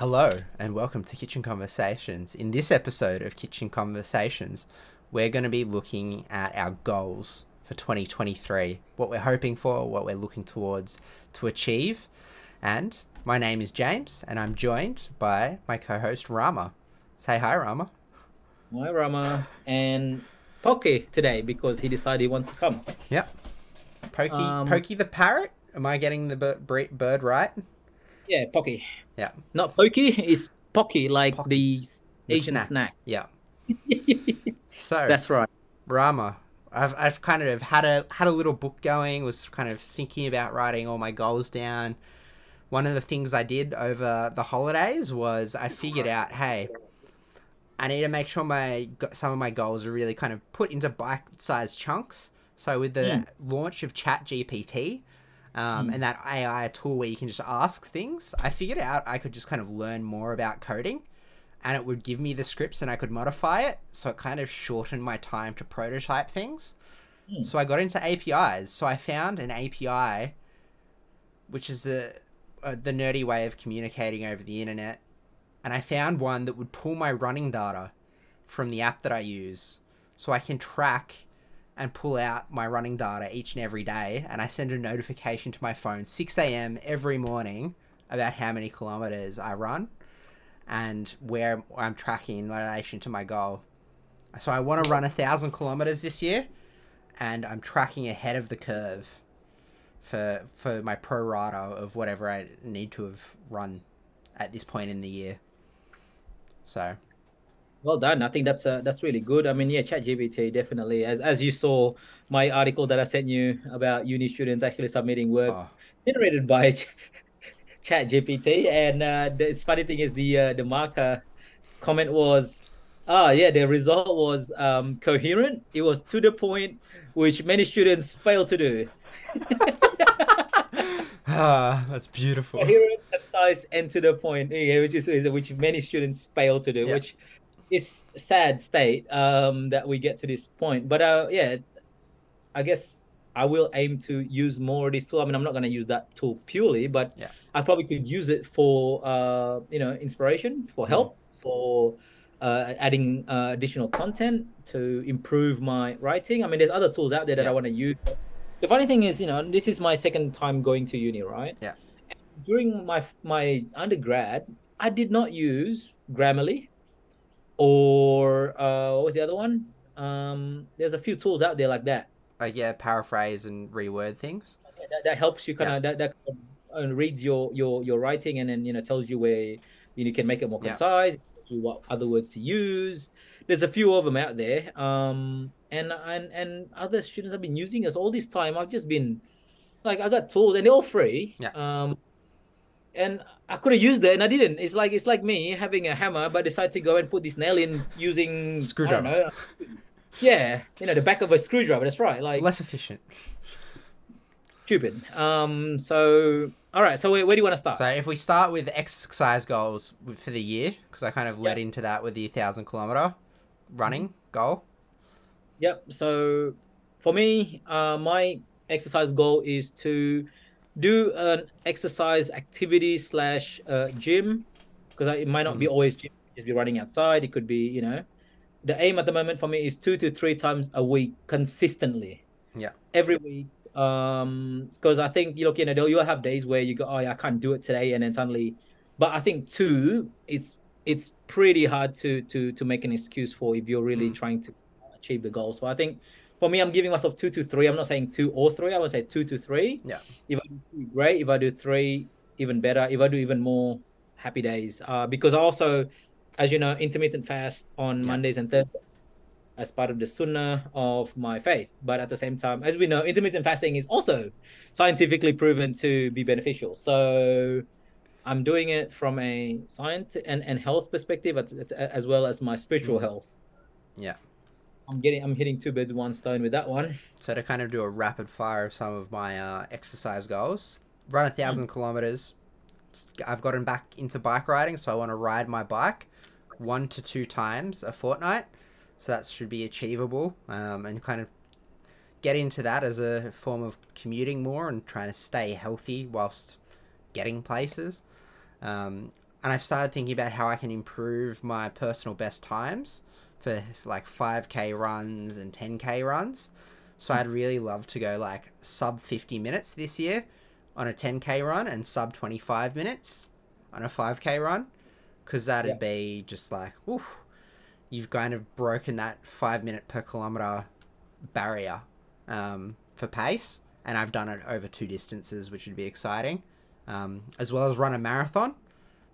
Hello, and welcome to Kitchen Conversations. In this episode of Kitchen Conversations, we're going to be looking at our goals for 2023, what we're hoping for, what we're looking towards to achieve. And my name is James, and I'm joined by my co host Rama. Say hi, Rama. Hi, Rama. And Pokey today because he decided he wants to come. Yep. Pokey, Um, Pokey the parrot. Am I getting the bird right? Yeah, Pokey. Yeah. Not Pokey, it's Pocky, like Pocky. the The Asian snack. snack. Yeah. So That's right. Rama, I've I've kind of had a had a little book going. Was kind of thinking about writing all my goals down. One of the things I did over the holidays was I figured out, hey, I need to make sure my some of my goals are really kind of put into bite-sized chunks. So with the Mm. launch of ChatGPT, um, Mm. and that AI tool where you can just ask things, I figured out I could just kind of learn more about coding, and it would give me the scripts, and I could modify it. So it kind of shortened my time to prototype things. Mm. So I got into APIs. So I found an API, which is the uh, the nerdy way of communicating over the internet, and I found one that would pull my running data from the app that I use, so I can track and pull out my running data each and every day. And I send a notification to my phone 6 a.m. every morning about how many kilometers I run and where I'm tracking in relation to my goal. So I want to run a thousand kilometers this year, and I'm tracking ahead of the curve for for my pro rata of whatever I need to have run at this point in the year. So Well done. I think that's uh, that's really good. I mean, yeah, ChatGPT definitely. As as you saw, my article that I sent you about uni students actually submitting work oh, generated by Ch- ChatGPT, and uh, the funny thing is the uh, the marker comment was, ah, yeah, the result was um, coherent. It was to the point, which many students fail to do. ah, that's beautiful. Coherent, concise, and to the point, yeah, which is is- which many students fail to do, Yeah. which a sad state um, that we get to this point. But uh, yeah, I guess I will aim to use more of this tool. I mean, I'm not going to use that tool purely, but Yeah. I probably could use it for uh, you know inspiration, for help, for uh, adding uh, additional content to improve my writing. I mean, there's other tools out there that Yeah. I want to use. The funny thing is, you know, this is my second time going to uni, right? Yeah. During my my undergrad, I did not use Grammarly or uh, what was the other one? Um, there's a few tools out there like that Like yeah, paraphrase and reword things. that, that helps you kind of that that kind of, uh, reads your your your writing and then you know tells you where you, know, can make it more Yeah. concise what other words to use there's a few of them out there um and and and other students have been using us all this time i've just been like i got tools and they're all free Yeah. um and I could have used it and I didn't. It's like it's like me having a hammer, but decide to go and put this nail in using Screwdriver. Yeah, you know the back of a screwdriver. That's right. Like it's less efficient. stupid. Um. So, all right. So, where, where do you want to start? So if we start with exercise goals for the year, because I kind of led into that with the thousand kilometer running goal. Yep. So, for me, uh, my exercise goal is to do an exercise activity slash uh, gym, because it might not be always gym. Just be running outside. It could be, you know, the aim at the moment for me is two to three times a week consistently. Yeah. Every week. Um, because I think you look, you know, you'll have days where you go, oh, yeah, I can't do it today, and then suddenly, but I think two, it's it's pretty hard to to to make an excuse for if you're really Mm. trying to achieve the goal. So I think for me, I'm giving myself two to three. I'm not saying two or three. I would say two to three. Yeah. If I do great. If I do three, even better. If I do even more, happy days. Uh, because I also, as you know, intermittent fast on Yeah. Mondays and Thursdays as part of the sunnah of my faith. But at the same time, as we know, intermittent fasting is also scientifically proven to be beneficial. So I'm doing it from a science and, and health perspective as, as well as my spiritual Mm. health. Yeah. I'm getting I'm hitting two birds with one stone with that one. So to kind of do a rapid fire of some of my uh, exercise goals, run a thousand kilometers. I've gotten back into bike riding, so I want to ride my bike one to two times a fortnight. So that should be achievable, um, and kind of get into that as a form of commuting more and trying to stay healthy whilst getting places. Um, and I've started thinking about how I can improve my personal best times for like 5k runs and 10k runs. So I'd really love to go like sub 50 minutes this year on a 10k run and sub 25 minutes on a 5k run because that'd Yeah. be just like, oof, you've kind of broken that five minute per kilometer barrier um, for pace. And I've done it over two distances, which would be exciting, um, as well as run a marathon.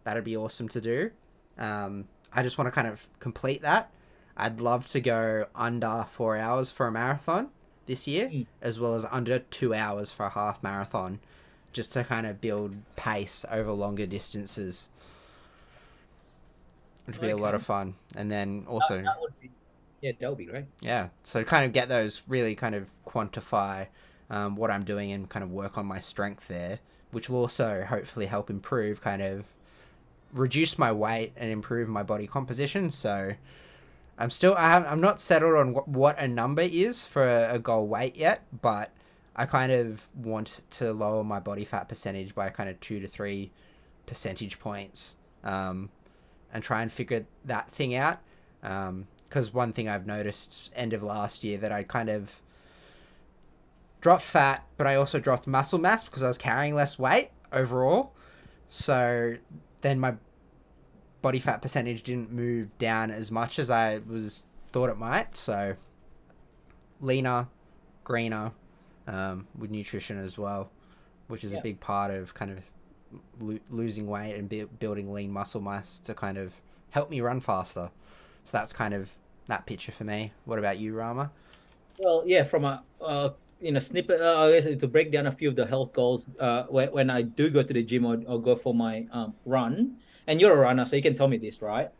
That'd be awesome to do. Um, I just want to kind of complete that. I'd love to go under four hours for a marathon this year, Mm. as well as under two hours for a half marathon, just to kind of build pace over longer distances. Which would be a lot of fun. And then also, That would be, yeah, that would be great. yeah, so kind of get those really kind of quantify um, what I'm doing and kind of work on my strength there, which will also hopefully help improve kind of reduce my weight and improve my body composition. So I'm still I I'm not settled on what, what a number is for a, a goal weight yet, but I kind of want to lower my body fat percentage by kind of two to three percentage points, um, and try and figure that thing out. Because one thing I've noticed end of last year that I kind of dropped fat, but I also dropped muscle mass because I was carrying less weight overall. So then my body fat percentage didn't move down as much as I was thought it might. So leaner, greener, um, with nutrition as well, which is Yeah. a big part of kind of lo- losing weight and bu- building lean muscle mass to kind of help me run faster. So that's kind of that picture for me. What about you, Rama? Well, yeah, from a uh, you know snippet, uh, I guess to break down a few of the health goals. Uh, when, when I do go to the gym or, or go for my um, run, and you're a runner, so you can tell me this, right?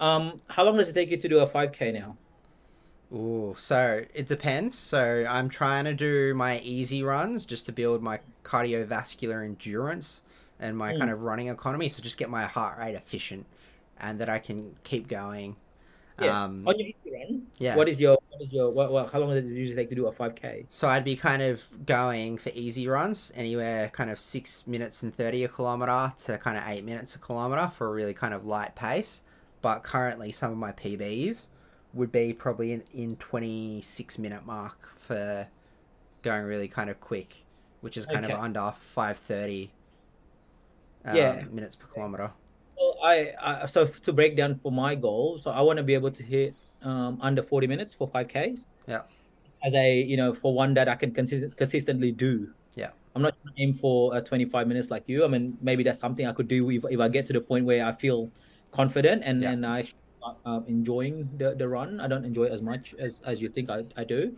Um, how long does it take you to do a 5k now? Ooh, so it depends. So I'm trying to do my easy runs just to build my cardiovascular endurance and my Mm. kind of running economy. So just get my heart rate efficient and that I can keep going. Yeah. Um, On your easy run, yeah. what is your what is your what, what how long does it usually take to do a 5k? So I'd be kind of going for easy runs, anywhere kind of six minutes and thirty a kilometer to kind of eight minutes a kilometer for a really kind of light pace. But currently, some of my PBs would be probably in, in twenty six minute mark for going really kind of quick, which is kind Okay. of under five thirty. Um, Yeah. minutes per kilometer. I, I so to break down for my goal, so I want to be able to hit um, under 40 minutes for 5Ks. Yeah. As a you know for one that I can consist- consistently do. Yeah. I'm not trying to aim for uh, 25 minutes like you. I mean, maybe that's something I could do if, if I get to the point where I feel confident and Yeah. and I start, um, enjoying the, the run. I don't enjoy it as much as as you think I, I do.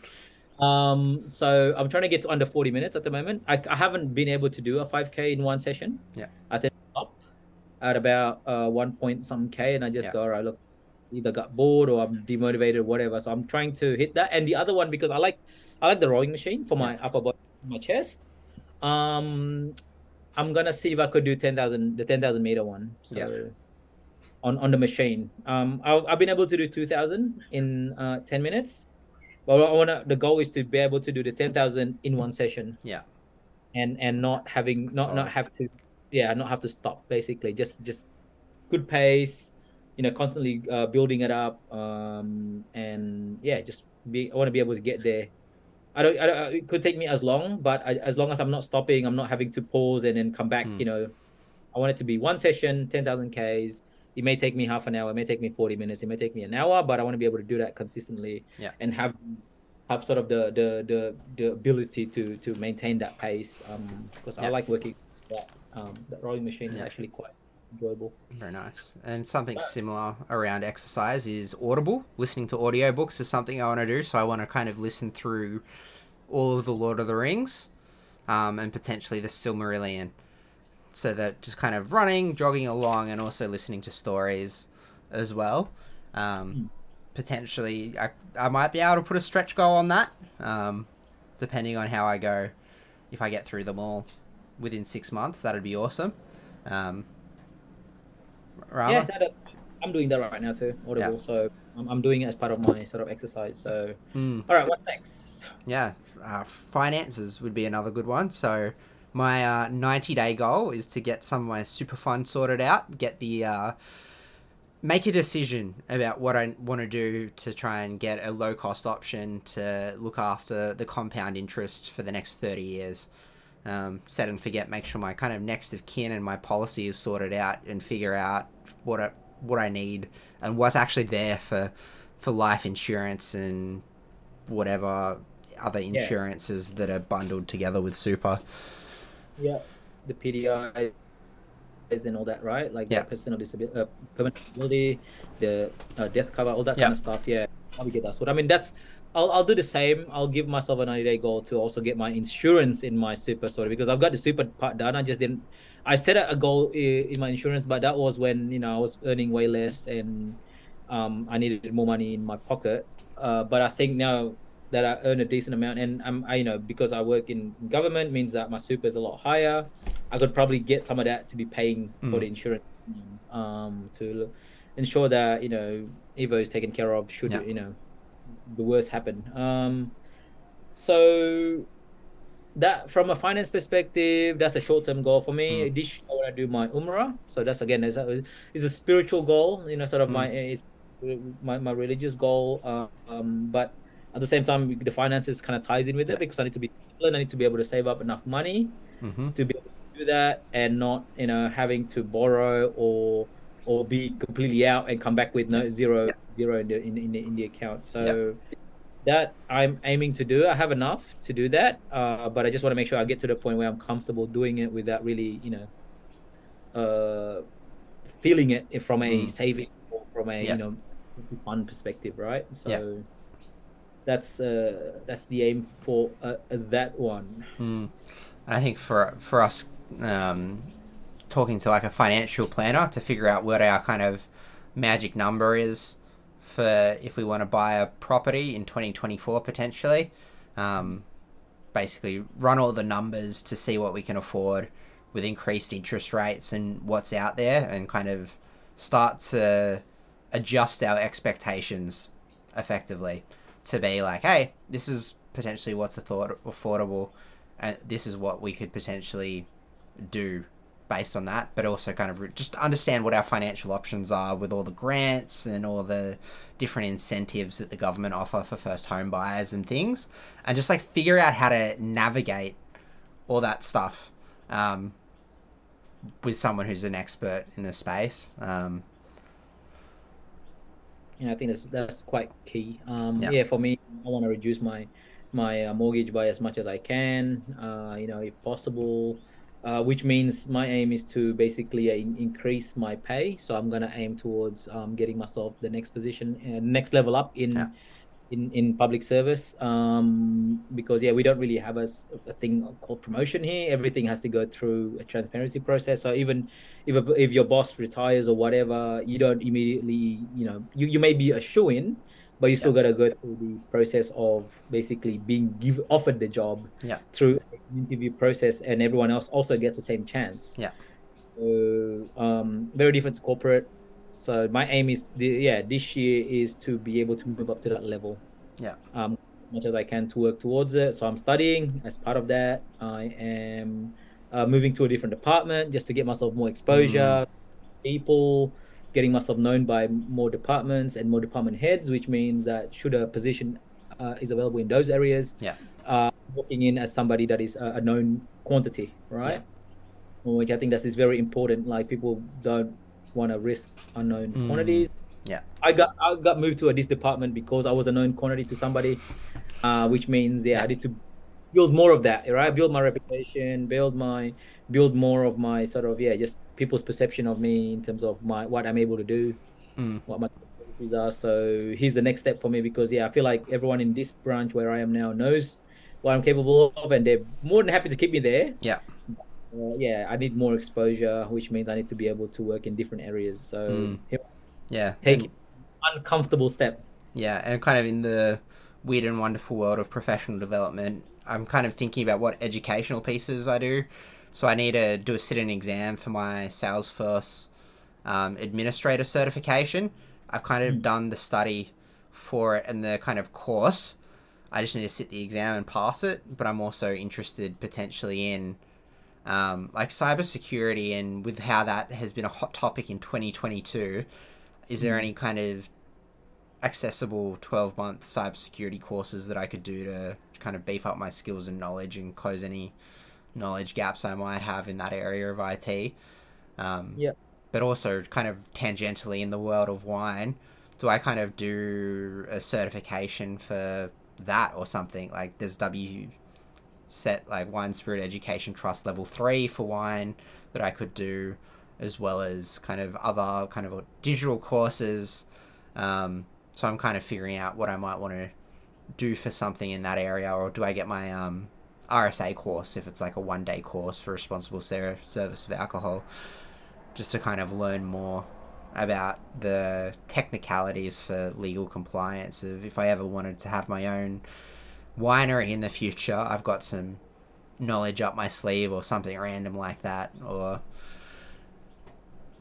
Um, so I'm trying to get to under 40 minutes at the moment. I, I haven't been able to do a 5K in one session. Yeah. I think at about uh, one point some K, and I just Yeah. go, all right, look, either got bored or I'm demotivated, or whatever. So I'm trying to hit that. And the other one because I like I like the rowing machine for my upper body, my chest. Um, I'm gonna see if I could do 10,000, the 10,000 meter one. So Yeah. on on the machine. Um, I, I've been able to do 2,000 in uh, 10 minutes. But I wanna. The goal is to be able to do the 10,000 in one session. Yeah. And and not having not not have to, yeah, not have to stop. Basically, just just good pace. You know, constantly uh, building it up. Um, and yeah, just be. I want to be able to get there. I don't, I don't. It could take me as long, but I, as long as I'm not stopping, I'm not having to pause and then come back. Mm. You know, I want it to be one session, ten thousand k's. It may take me half an hour. It may take me forty minutes. It may take me an hour, but I want to be able to do that consistently. Yeah. And have have sort of the the the, the ability to to maintain that pace. Um, because I like working. That um, that rowing machine is actually quite enjoyable. Very nice. And something similar around exercise is Audible. Listening to audiobooks is something I want to do. So I want to kind of listen through all of the Lord of the Rings um, and potentially the Silmarillion. So that just kind of running, jogging along, and also listening to stories as well. Um, potentially, I, I might be able to put a stretch goal on that, um, depending on how I go. If I get through them all within six months, that'd be awesome. Um, Rama? Yeah, I'm doing that right now too. Audible. So I'm, I'm doing it as part of my sort of exercise. So Hmm. all right, what's next? yeah, uh, finances would be another good one. So My uh, 90 day goal is to get some of my super fund sorted out, get the uh, make a decision about what I want to do to try and get a low cost option to look after the compound interest for the next 30 years. Um, set and forget, make sure my kind of next of kin and my policy is sorted out and figure out what I, what I need and what's actually there for for life insurance and whatever other insurances yeah. that are bundled together with super. Yeah, the PDI is and all that, right? Like yeah. the personal disability, uh, permanent disability, the uh, death cover, all that yeah. kind of stuff. Yeah, how we get that. So I mean, that's I'll, I'll do the same. I'll give myself a 90 day goal to also get my insurance in my super story because I've got the super part done. I just didn't. I set a goal in my insurance, but that was when you know I was earning way less and um, I needed more money in my pocket. Uh, but I think now that I earn a decent amount, and I'm, I, you know, because I work in government, means that my super is a lot higher. I could probably get some of that to be paying mm. for the insurance, um, to ensure that you know Evo is taken care of should yeah. you know the worst happen. Um, so that from a finance perspective, that's a short term goal for me. Mm. This I want to do my umrah, so that's again is a, is a spiritual goal. You know, sort of mm. my it's my, my religious goal. Uh, um, but at the same time, the finances kind of ties in with it because I need to be I need to be able to save up enough money mm-hmm. to be able to do that and not you know having to borrow or or be completely out and come back with no zero zero in the in, in the, in the account. So that I'm aiming to do. I have enough to do that, uh, but I just want to make sure I get to the point where I'm comfortable doing it without really you know uh, feeling it from a mm. saving or from a you know fun perspective, right? So that's uh, that's the aim for uh, that one. Mm. I think for for us, um, talking to like a financial planner to figure out what our kind of magic number is for if we want to buy a property in 2024 potentially. Um, basically, run all the numbers to see what we can afford with increased interest rates and what's out there, and kind of start to adjust our expectations effectively to be like, hey, this is potentially what's affordable, and this is what we could potentially do based on that, but also kind of just understand what our financial options are with all the grants and all the different incentives that the government offer for first home buyers and things, and just like figure out how to navigate all that stuff um, with someone who's an expert in the space. Um, yeah, I think that's that's quite key. Um, yeah. yeah. for me, I want to reduce my my uh, mortgage by as much as I can. Uh, you know, if possible. Uh, which means my aim is to basically uh, in- increase my pay. So I'm gonna aim towards um, getting myself the next position, uh, next level up in yeah. in, in public service. Um, because yeah we don't really have a, a, thing called promotion here. Everything has to go through a transparency process. So even if, a, if your boss retires or whatever you don't immediately you know you, you may be a shoe-in but you still yeah. got to go through the process of basically being give, offered the job yeah. through interview process and everyone else also gets the same chance yeah so um, very different to corporate so my aim is, the, yeah, this year is to be able to move up to that level. Yeah. Um, much as I can to work towards it. So I'm studying. As part of that, I am uh, moving to a different department just to get myself more exposure, mm. people, getting myself known by more departments and more department heads, which means that should a position uh, is available in those areas, yeah, uh, walking in as somebody that is a, a known quantity, right? Yeah. Which I think that is very important. Like people don't want to risk unknown mm. quantities. Yeah. I got I got moved to a this department because I was a known quantity to somebody, uh, which means yeah, yeah, I need to build more of that, right? Build my reputation, build my build more of my sort of yeah, just people's perception of me in terms of my what I'm able to do, mm. what my capabilities are. So here's the next step for me because yeah, I feel like everyone in this branch where I am now knows what I'm capable of, and they're more than happy to keep me there. Yeah uh, yeah, I need more exposure, which means I need to be able to work in different areas. So mm. yeah, take and, uncomfortable step. Yeah, and kind of in the weird and wonderful world of professional development, I'm kind of thinking about what educational pieces I do. So I need to do a sit-in exam for my Salesforce um, administrator certification. I've kind of mm. done the study for it and the kind of course. I just need to sit the exam and pass it. But I'm also interested potentially in um, like cybersecurity and with how that has been a hot topic in 2022, is there any kind of accessible 12 month cybersecurity courses that I could do to kind of beef up my skills and knowledge and close any knowledge gaps I might have in that area of IT? Um, Yeah. But also, kind of tangentially in the world of wine, do I kind of do a certification for that or something? Like, there's W set like wine spirit education trust level three for wine that I could do, as well as kind of other kind of digital courses. Um, so I'm kind of figuring out what I might want to do for something in that area, or do I get my um, RSA course if it's like a one day course for responsible ser- service of alcohol, just to kind of learn more about the technicalities for legal compliance of if I ever wanted to have my own winery in the future, I've got some knowledge up my sleeve or something random like that, or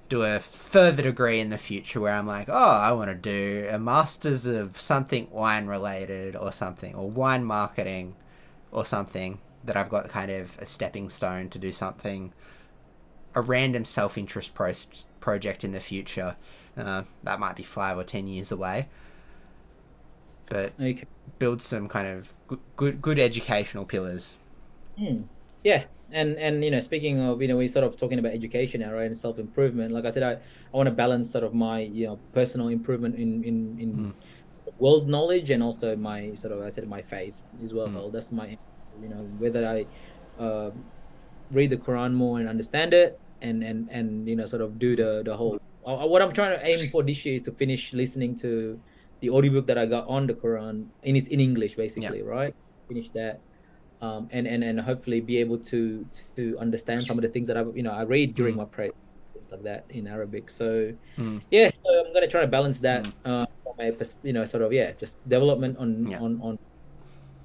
do a further degree in the future where I'm like, oh, I want to do a master's of something wine related or something, or wine marketing or something that I've got kind of a stepping stone to do something, a random self interest pro- project in the future. Uh, that might be five or ten years away. But Okay. build some kind of good, good, good educational pillars. Hmm. Yeah, and and you know, speaking of you know, we're sort of talking about education now, right, and self improvement. Like I said, I, I want to balance sort of my you know personal improvement in in in Mm. World knowledge and also my sort of I said my faith as well. Mm. That's my you know whether I uh, read the Quran more and understand it, and and and you know sort of do the the whole. Uh, what I'm trying to aim for this year is to finish listening to the audiobook that I got on the Quran, and it's in English basically, right? Finish that um, and and and hopefully be able to to understand some of the things that I you know I read during Mm. my prayer things like that in Arabic. So Mm. yeah, so I'm gonna try to balance that. Uh, from a you know, sort of yeah, just development on Yeah. on on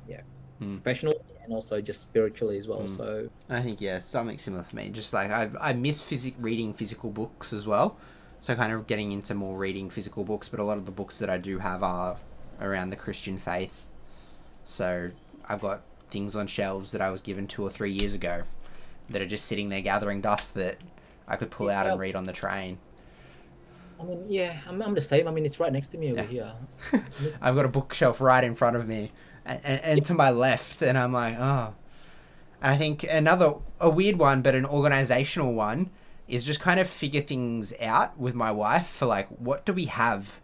yeah, Mm. professionally and also just spiritually as well. Mm. So I think yeah, something similar for me. Just like I I miss physic reading physical books as well. So kind of getting into more reading physical books, but a lot of the books that I do have are around the Christian faith. So I've got things on shelves that I was given two or three years ago that are just sitting there gathering dust that I could pull out and read on the train. I mean, yeah, I'm I'm the same. I mean, it's right next to me over Yeah. here. I've got a bookshelf right in front of me and, and, and to my left, and I'm like, oh. And I think another, a weird one, but an organizational one, is just kind of figure things out with my wife for like, what do we have?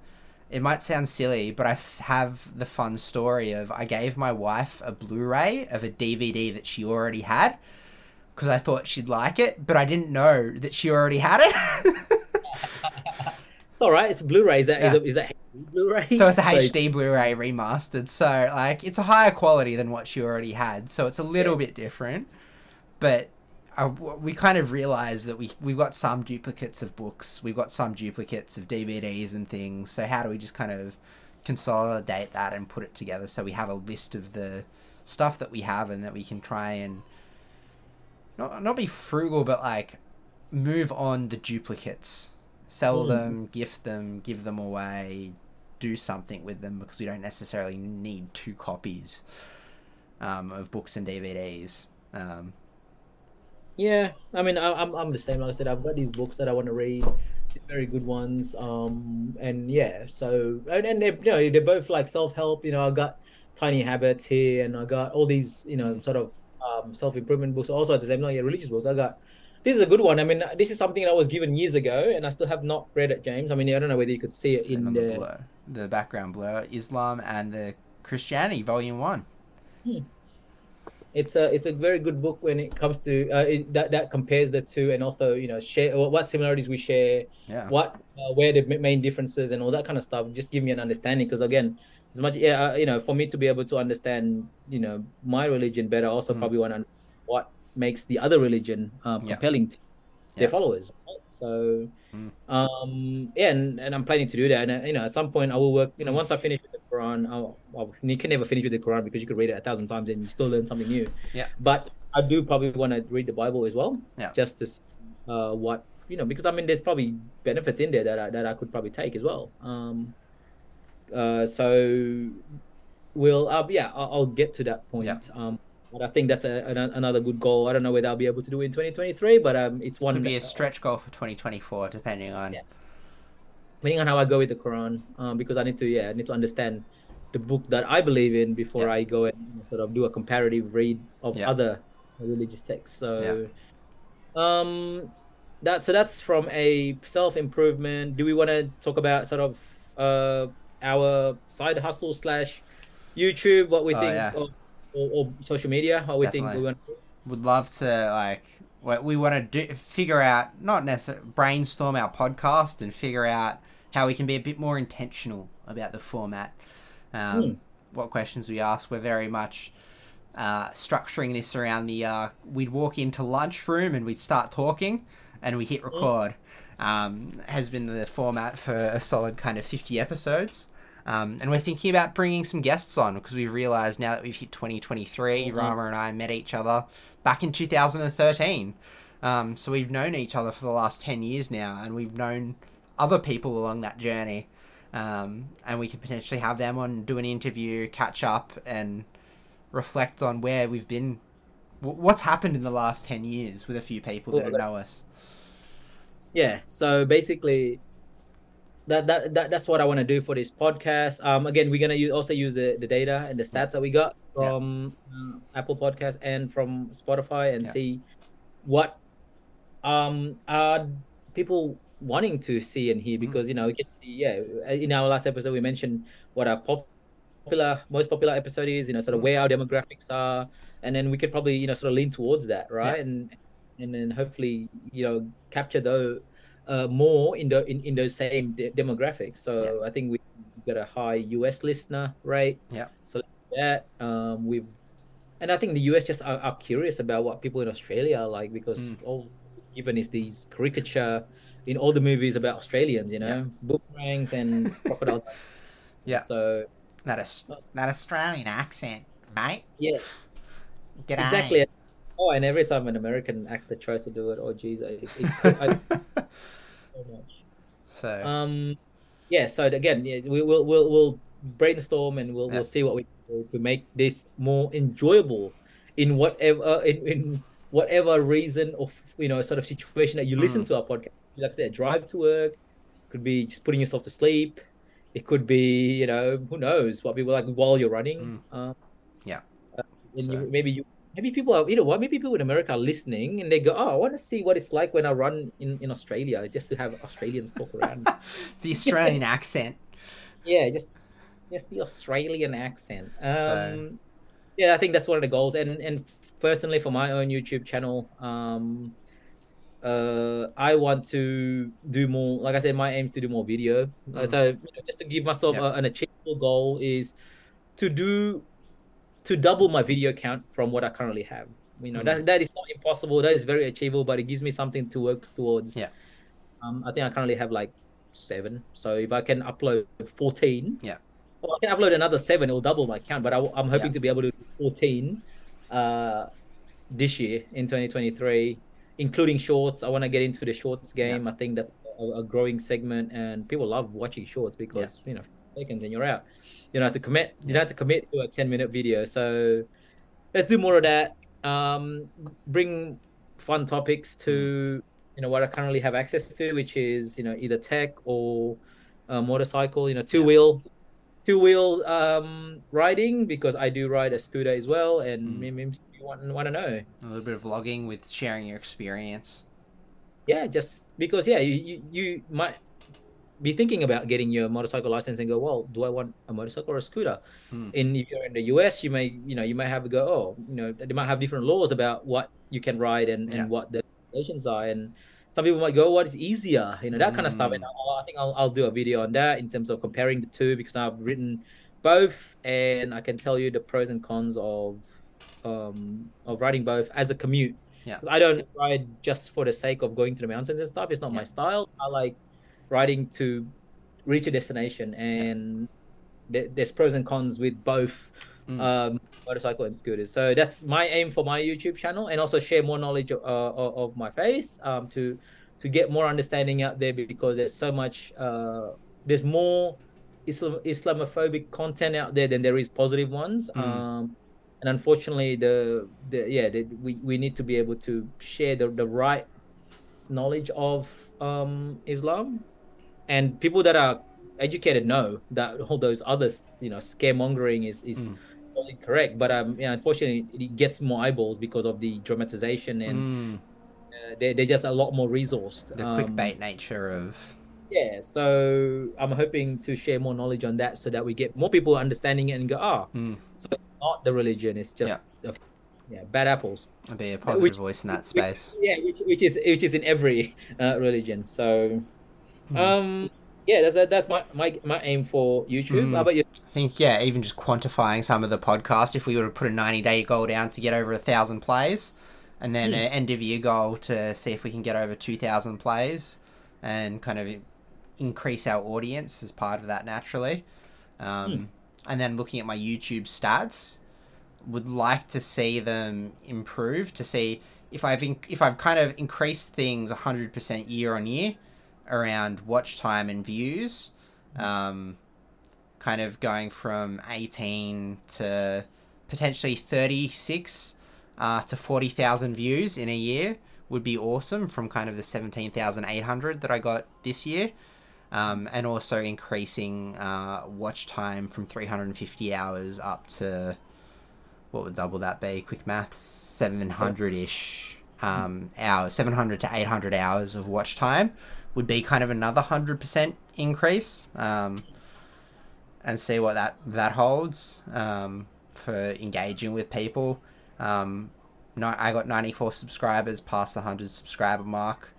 It might sound silly, but I f- have the fun story of I gave my wife a Blu ray of a DVD that she already had because I thought she'd like it, but I didn't know that she already had it. It's all right. It's a Blu-ray. Is that is Yeah. a, is that Blu-ray? So it's a HD Blu-ray remastered. So like it's a higher quality than what she already had. So it's a little bit different, but uh, we kind of realized that we we've got some duplicates of books, we've got some duplicates of DVDs and things. So how do we just kind of consolidate that and put it together so we have a list of the stuff that we have and that we can try and not not be frugal, but like move on the duplicates, sell Mm. them, gift them, give them away, do something with them because we don't necessarily need two copies um, of books and DVDs. Um, Yeah, I mean, I, I'm I'm the same. Like I said, I've got these books that I want to read, very good ones. Um, and yeah, so and, and they you know they're both like self help. You know, I got Tiny Habits here, and I got all these you know sort of um, self improvement books. Also at the same time, yeah, religious books. I got this is a good one. I mean, this is something that I was given years ago, and I still have not read it, James. I mean, I don't know whether you could see it in the the. blur, the background blur, Islam and the Christianity, Volume One. it's a it's a very good book when it comes to uh, it, that that compares the two and also you know share what what similarities we share Yeah. what uh, where the main differences and all that kind of stuff just give me an understanding because again as much yeah uh, you know for me to be able to understand you know my religion better I also Mm. probably want to what makes the other religion Yeah. compelling to their Yeah. followers right? so Mm. um yeah and, and i'm planning to do that and uh, you know at some point i will work you know once i finish with the quran I'll, I'll, you can never finish with the quran because you could read it a thousand times and you still learn something new Yeah. but i do probably want to read the bible as well Yeah. just to see, uh what you know because i mean there's probably benefits in there that i that i could probably take as well um uh so we'll uh, yeah I'll, I'll get to that point Yeah. um but I think that's a, an, another good goal. I don't know whether I'll be able to do it in 2023, but um, it's one. Could be a stretch goal for 2024, depending on. Yeah. depending on how I go with the Quran, um, because I need to yeah I need to understand the book that I believe in before Yeah. I go and sort of do a comparative read of Yeah. other religious texts. So, um, that so that's from a self improvement. Do we want to talk about sort of uh our side hustle slash YouTube? What we Oh, think yeah. of, or, or social media? What we think we Definitely. want. to Would love to like. what We want to do figure out not necessarily brainstorm our podcast and figure out how we can be a bit more intentional about the format. Um, Hmm. What questions we ask. We're very much uh, structuring this around the. Uh, we'd walk into lunchroom and we'd start talking, and we hit record. Um, has been the format for a solid kind of fifty episodes. Um, and we're thinking about bringing some guests on because we've realized now that we've hit 2023, Mhm. Rama and I met each other back in 2013. Um, so we've known each other for the last 10 years now, and we've known other people along that journey. Um, and we could potentially have them on, do an interview, catch up, and reflect on where we've been, wh- what's happened in the last 10 years with a few people that know us. yeah so basically that, that, that that's what i want to do for this podcast um again we're gonna use, also use the, the data and the stats that we got from uh, apple podcast and from spotify and Yeah. see what um are people wanting to see and hear Mhm. because you know we can see yeah in our last episode we mentioned what our pop popular most popular episode is you know sort of Mhm. where our demographics are and then we could probably you know sort of lean towards that right and and then hopefully you know capture those uh, more in the in, in those same de- demographics so i think we've got a high us listener rate Yeah. so that um we've and i think the us just are, are curious about what people in australia are like because Mm. all given is these caricature in all the movies about australians you know boomerangs and crocodiles Yeah. so That, that Australian accent, mate. yeah G'day. exactly oh and every time an american actor tries to do it oh geez it, it, I, so much so, um yeah so again yeah, we will we'll, we'll brainstorm and we'll Yeah. we'll see what we can do to make this more enjoyable in whatever in, in whatever reason of you know sort of situation that you listen Mm. to our podcast like i said drive to work could be just putting yourself to sleep it could be you know who knows what people like while you're running um, Yeah. uh, and you, maybe you maybe people are you know what maybe people in america are listening and they go oh i want to see what it's like when i run in in australia just to have australians talk around the Australian accent. yeah just just the australian accent um So- yeah i think that's one of the goals and and personally for my own youtube channel um uh i want to do more like i said my aim is to do more video Uh, Mhm. so you know, just to give myself Yeah. a, an achievable goal is to do to double my video count from what i currently have you know Mhm. that, that is not impossible that is very achievable but it gives me something to work towards Yeah. um i think i currently have like seven so if i can upload 14 Yeah. well, i can upload another seven it will double my count but I, am hoping Yeah. to be able to do 14 uh this year in 2023 including shorts i want to get into the shorts game i think that's a, a growing segment and people love watching shorts because you know seconds and you're out you don't have to commit you don't have to commit to a 10 minute video so let's do more of that um bring fun topics to you know what i currently have access to which is you know either tech or a motorcycle you know two wheel two wheel um riding because i do ride a scooter as well and Mm. maybe you want, want to know A little bit of vlogging with sharing your experience. yeah just because yeah you, you you might be thinking about getting your motorcycle license and go well do i want a motorcycle or a scooter Hmm. and if you're in the us you may you know you might have to go oh you know they might have different laws about what you can ride and, Yeah. and what the regulations are and some people might go what is easier you know that kind of stuff and Mm. I'll, i think I'll, I'll do a video on that in terms of comparing the two because i've written both and i can tell you the pros and cons of um of riding both as a commute Yeah. I don't ride just for the sake of going to the mountains and stuff. It's not my style. I like riding to reach a destination, and there- there's pros and cons with both Mm. um, motorcycle and scooters. So that's my aim for my YouTube channel, and also share more knowledge of, uh, of of my faith um, to to get more understanding out there because there's so much. Uh, there's more Islam, Islamophobic content out there than there is positive ones. Mm. Um, and unfortunately, the the yeah, the, we we need to be able to share the the right knowledge of um Islam, and people that are educated know that all those others, you know, scaremongering is is. Mm. Totally correct, but um, yeah, unfortunately, it gets more eyeballs because of the dramatization and Mm, uh, they they're just a lot more resourced. the Um, clickbait nature of. yeah, so I'm hoping to share more knowledge on that so that we get more people understanding it and go, ah, Mm, so it's not the religion, it's just the, yeah, bad apples. be a positive Which- voice in that which- space. Yeah, which, which is which is in every uh, religion. So, Hmm. um, yeah, that's that's my my, my aim for YouTube. Mm. How about you? I think yeah, even just quantifying some of the podcast, if we were to put a ninety day goal down to get over a thousand plays, and then Mm. an end of year goal to see if we can get over two thousand plays, and kind of increase our audience as part of that naturally, um, Mm. and then looking at my YouTube stats, would like to see them improve to see if I've in- if I've kind of increased things hundred percent year on year around watch time and views. Um, kind of going from 18 to potentially 36 uh, to 40,000 views in a year would be awesome from kind of the 17,800 that I got this year. Um, and also increasing uh, watch time from 350 hours up to what would double that be? Quick maths, 700 ish um, hours, 700 to 800 hours of watch time would be kind of another 100% increase. Um, and see what that that holds um, for engaging with people. Um, I got 94 subscribers past the 100 subscriber mark.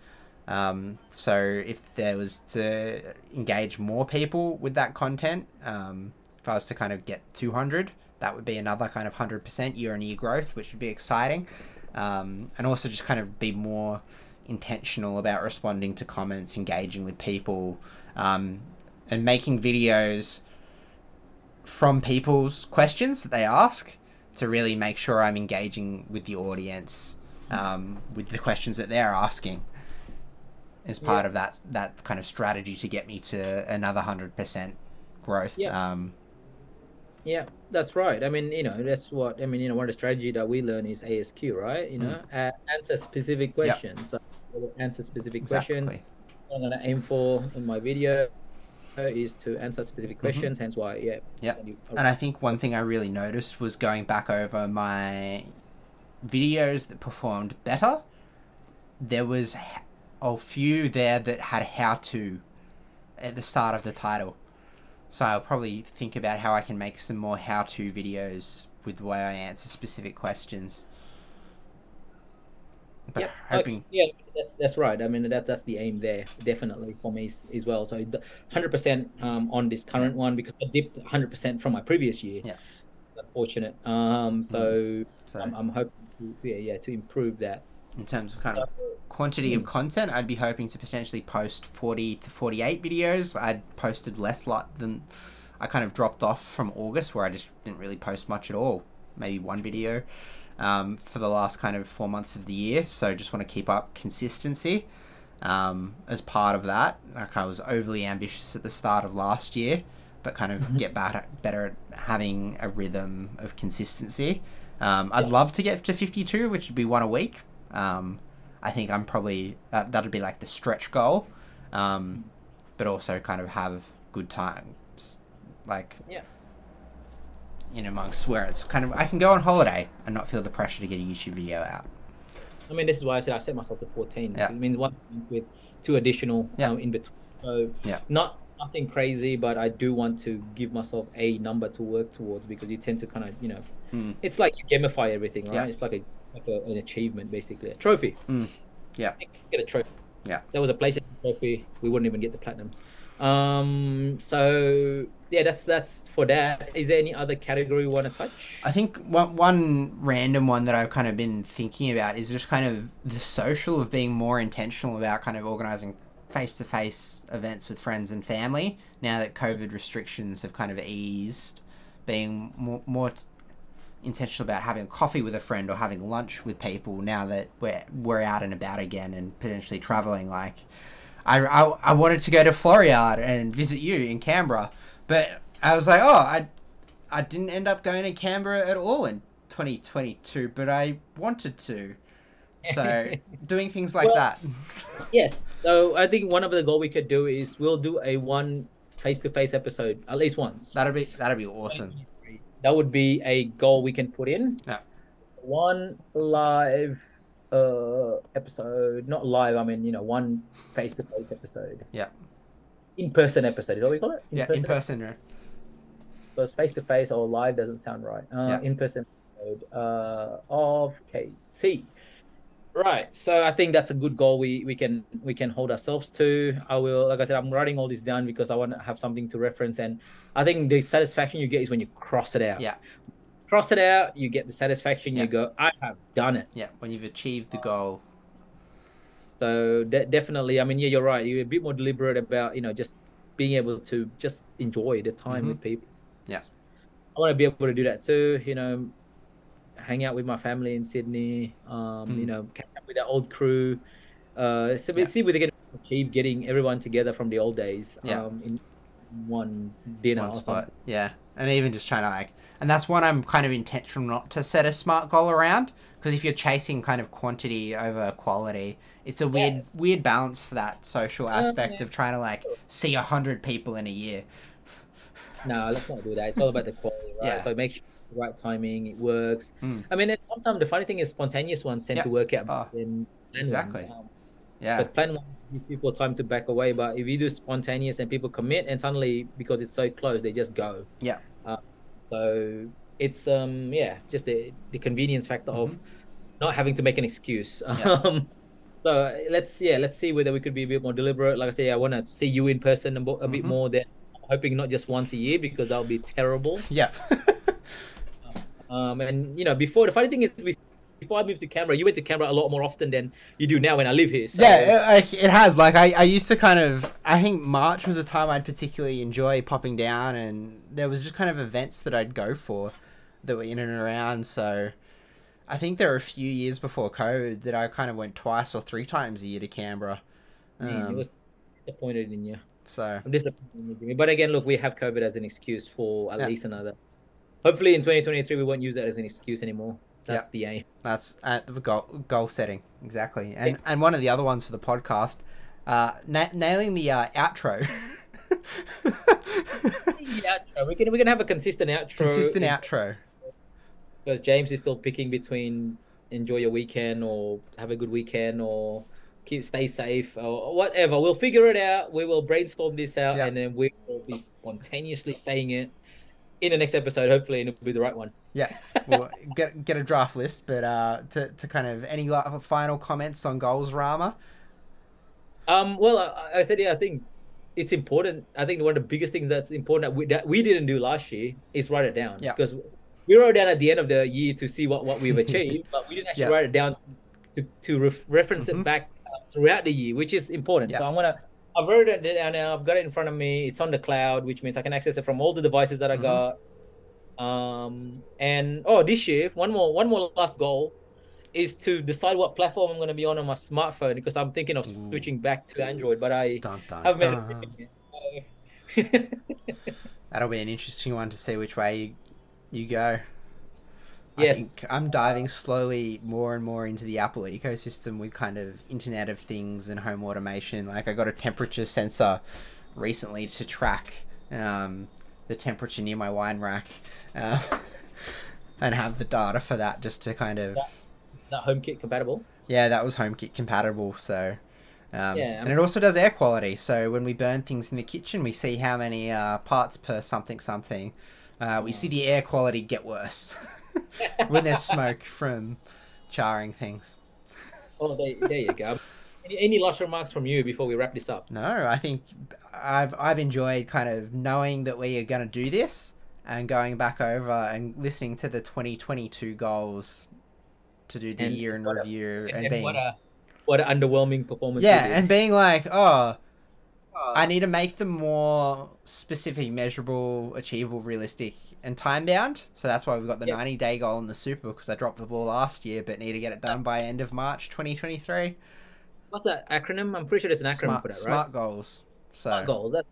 Um, so if there was to engage more people with that content, um, if I was to kind of get 200, that would be another kind of 100% year on year growth, which would be exciting. Um, and also just kind of be more intentional about responding to comments, engaging with people, um, and making videos from people's questions that they ask to really make sure I'm engaging with the audience um, with the questions that they're asking as part Yeah. of that that kind of strategy to get me to another hundred percent growth. Yeah. Um, Yeah, that's right. I mean, you know, that's what I mean. You know, one of the strategy that we learn is ASQ, right? You know, uh, answer specific questions. So we'll answer specific question. exactly. I'm gonna aim for in my video is to answer specific questions. Hence why, yeah. Mm-hmm. Yeah. and I think one thing I really noticed was going back over my videos that performed better. There was a few there that had how to at the start of the title. So I'll probably think about how I can make some more how to videos with the way I answer specific questions. But Yep. hoping Okay, yeah, that's that's right. I mean, that that's the aim there, definitely for me as, well. So, hundred percent um, on this current one because I dipped hundred percent from my previous year. Yeah. Unfortunate. Um. So so I'm, I'm hoping to, yeah yeah to improve that. in terms of kind of quantity of content, I'd be hoping to potentially post 40 to 48 videos. I'd posted less lot than I kind of dropped off from August where I just didn't really post much at all. Maybe one video um, for the last kind of four months of the year. So just want to keep up consistency um, as part of that. Like I was overly ambitious at the start of last year, but kind of get better, better at having a rhythm of consistency. Um, I'd love to get to 52, which would be one a week. Um, I think I'm probably that that'd be like the stretch goal, um, but also kind of have good times, like Yeah. In amongst where it's kind of I can go on holiday and not feel the pressure to get a YouTube video out. I mean, this is why I said I set myself to 14. Yeah. It means one with two additional Yeah. um, in between. So Yeah. not nothing crazy, but I do want to give myself a number to work towards because you tend to kind of you know, Hmm. it's like you gamify everything, right? Yeah. It's like a like a, an achievement basically, a trophy. Mm. Yeah. Get a trophy. Yeah. There was a PlayStation trophy. We wouldn't even get the platinum. Um. So yeah, that's that's for that. Is there any other category you want to touch? I think one one random one that I've kind of been thinking about is just kind of the social of being more intentional about kind of organizing face to face events with friends and family now that COVID restrictions have kind of eased, being more, more t- intentional about having a coffee with a friend or having lunch with people now that we're we're out and about again and potentially traveling. Like, I, I, I wanted to go to Floriade and visit you in Canberra, but I was like, oh, I I didn't end up going to Canberra at all in 2022, but I wanted to. So doing things like Well, that. Yes. So I think one of the goal we could do is we'll do a one face-to-face episode at least once. That'd be that'd be awesome. That would be a goal we can put in. Yeah. One live uh episode, not live. I mean, you know, one face-to-face episode. Yeah. In-person episode is what we call it. Yeah, in person. yeah. Because face-to-face or live doesn't sound right. Uh, Yeah. In-person episode uh, of KC. Right. So I think that's a good goal we, we can we can hold ourselves to. I will like I said, I'm writing all this down because I want to have something to reference and I think the satisfaction you get is when you cross it out. Yeah. Cross it out, you get the satisfaction, Yeah. you go, I have done it. Yeah, when you've achieved the goal. So de- definitely, I mean, yeah, you're right. You're a bit more deliberate about, you know, just being able to just enjoy the time Mhm. with people. Yeah. I want to be able to do that too. You know, hang out with my family in Sydney. Um, you Mm. know, catch up with that old crew. Uh, so we Yeah. see if we can achieve getting everyone together from the old days. Yeah. Um, in one dinner one or spot. something. Yeah, and even just trying to like, and that's one I'm kind of intentional not to set a smart goal around because if you're chasing kind of quantity over quality, it's a weird weird balance for that social aspect yeah. of trying to like see a hundred people in a year. No, let's not do that. It's all about the quality, right? Yeah. So make sure the right timing, it works. Mm. I mean, it's sometimes the funny thing is spontaneous ones tend Yeah. to work out Oh, better than exactly. ones. Um, Yeah, Because plan one give people time to back away, but if you do spontaneous and people commit, and suddenly because it's so close, they just go. Yeah. Uh, so it's um yeah, just the the convenience factor of not having to make an excuse. Mm-hmm. Yeah. Um, so let's yeah, let's see whether we could be a bit more deliberate. Like I say, I want to see you in person a, bo- a bit Mhm. more. Than I'm hoping not just once a year because that would be terrible. yeah, Um, and you know, before the funny thing is, we, before I moved to Canberra, you went to Canberra a lot more often than you do now when I live here. So, yeah. It, it has. Like I, I used to kind of. I think March was a time I'd particularly enjoy popping down, and there was just kind of events that I'd go for that were in and around. So. I think there were a few years before COVID that I kind of went twice or three times a year to Canberra. Um, it was disappointed in you. so I'm disappointed in you, But again, look, we have COVID as an excuse for at Yeah. least another. Hopefully, in 2023, we won't use that as an excuse anymore. That's the aim. that's at the goal goal setting exactly, and and one of the other ones for the podcast, uh, na- nailing the uh, outro. The outro. We can we can have a consistent outro. Consistent outro. Because James is still picking between enjoy your weekend or have a good weekend or keep stay safe or whatever. We'll figure it out. We will brainstorm this out Yeah. and then we will be spontaneously saying it in the next episode, hopefully, and it'll be the right one. Yeah, we'll get get a draft list, but uh, to to kind of any final comments on goals, Rama. Um, well, I, I said, yeah, I think it's important. I think one of the biggest things that's important that we, that we didn't do last year is write it down. Yeah. Because we wrote it down at the end of the year to see what, what we've achieved, but we didn't actually Yeah. write it down to, to ref- reference Mhm. it back uh, throughout the year, which is important. Yeah. So I'm to, I've wrote it and. I've got it in front of me. It's on the cloud, which means I can access it from all the devices that I Mhm. got. Um, and oh, this year, one more, one more last goal is to decide what platform I'm going to be on on my smartphone because I'm thinking of Ooh. switching back to Android, but I Dun, dun, haven't made a dun. decision yet. So- That'll be an interesting one to see which way you, you go. I Yes. think I'm diving slowly more and more into the Apple ecosystem with kind of Internet of Things and home automation. Like I got a temperature sensor recently to track um, the temperature near my wine rack, uh, and have the data for that just to kind of that HomeKit compatible. yeah, that was HomeKit compatible. So. Um, Yeah, and it also does air quality. So when we burn things in the kitchen, we see how many uh, parts per something something. Uh, we see the air quality get worse when there's smoke from charring things. Oh, there, there you go. Any, any last remarks from you before we wrap this up? No, I think I've I've enjoyed kind of knowing that we are going to do this and going back over and listening to the 2022 goals to do the And year in what a- review and, And, being what a what an underwhelming performance. yeah and being like oh, oh I need to make them more specific, measurable, achievable, realistic, and time bound. So that's why we've got the Yep. 90 day goal in the Super because I dropped the ball last year, but need to get it done by end of March 2023. What's that acronym? I'm pretty sure it's an acronym smart, for that, right? smart goals. So Smart goals. That's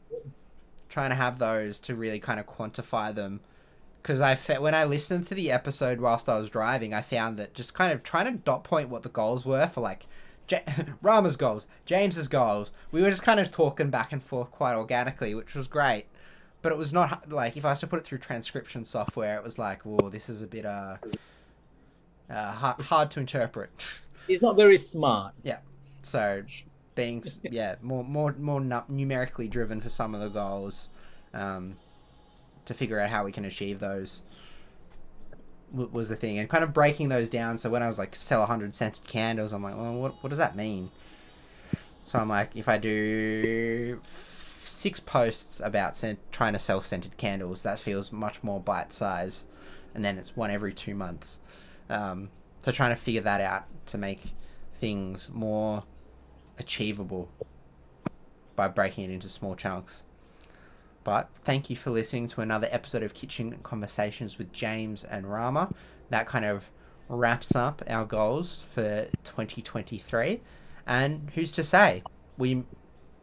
trying to have those to really kind of quantify them because I fe- when I listened to the episode whilst I was driving, I found that just kind of trying to dot point what the goals were for like J- Rama's goals, James's goals. We were just kind of talking back and forth quite organically, which was great. But it was not like if I was to put it through transcription software, it was like, whoa, this is a bit uh, uh hard, hard to interpret. He's not very smart. Yeah, so being yeah more more more nu- numerically driven for some of the goals, um, to figure out how we can achieve those was the thing, and kind of breaking those down. So when I was like sell hundred scented candles, I'm like, well, what what does that mean? So I'm like, if I do six posts about scent- trying to sell scented candles, that feels much more bite size, and then it's one every two months. Um, so trying to figure that out to make things more achievable by breaking it into small chunks. But thank you for listening to another episode of Kitchen Conversations with James and Rama. That kind of wraps up our goals for 2023. And who's to say? We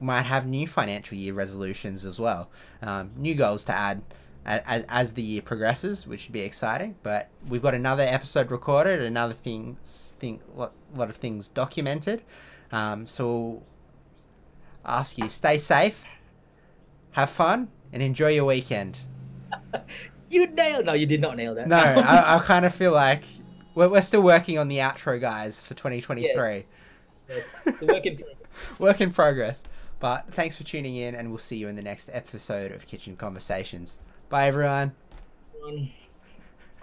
might have new financial year resolutions as well. Um, new goals to add as, as the year progresses, which should be exciting. But we've got another episode recorded, another things, thing, lot, lot of things documented. Um, so we'll ask you stay safe, have fun, and enjoy your weekend. You nailed. No, you did not nail that. No, I, I kind of feel like we're, we're still working on the outro, guys, for 2023. Yes, it's a work in. Work in progress. But thanks for tuning in, and we'll see you in the next episode of Kitchen Conversations. Bye, everyone. Everyone.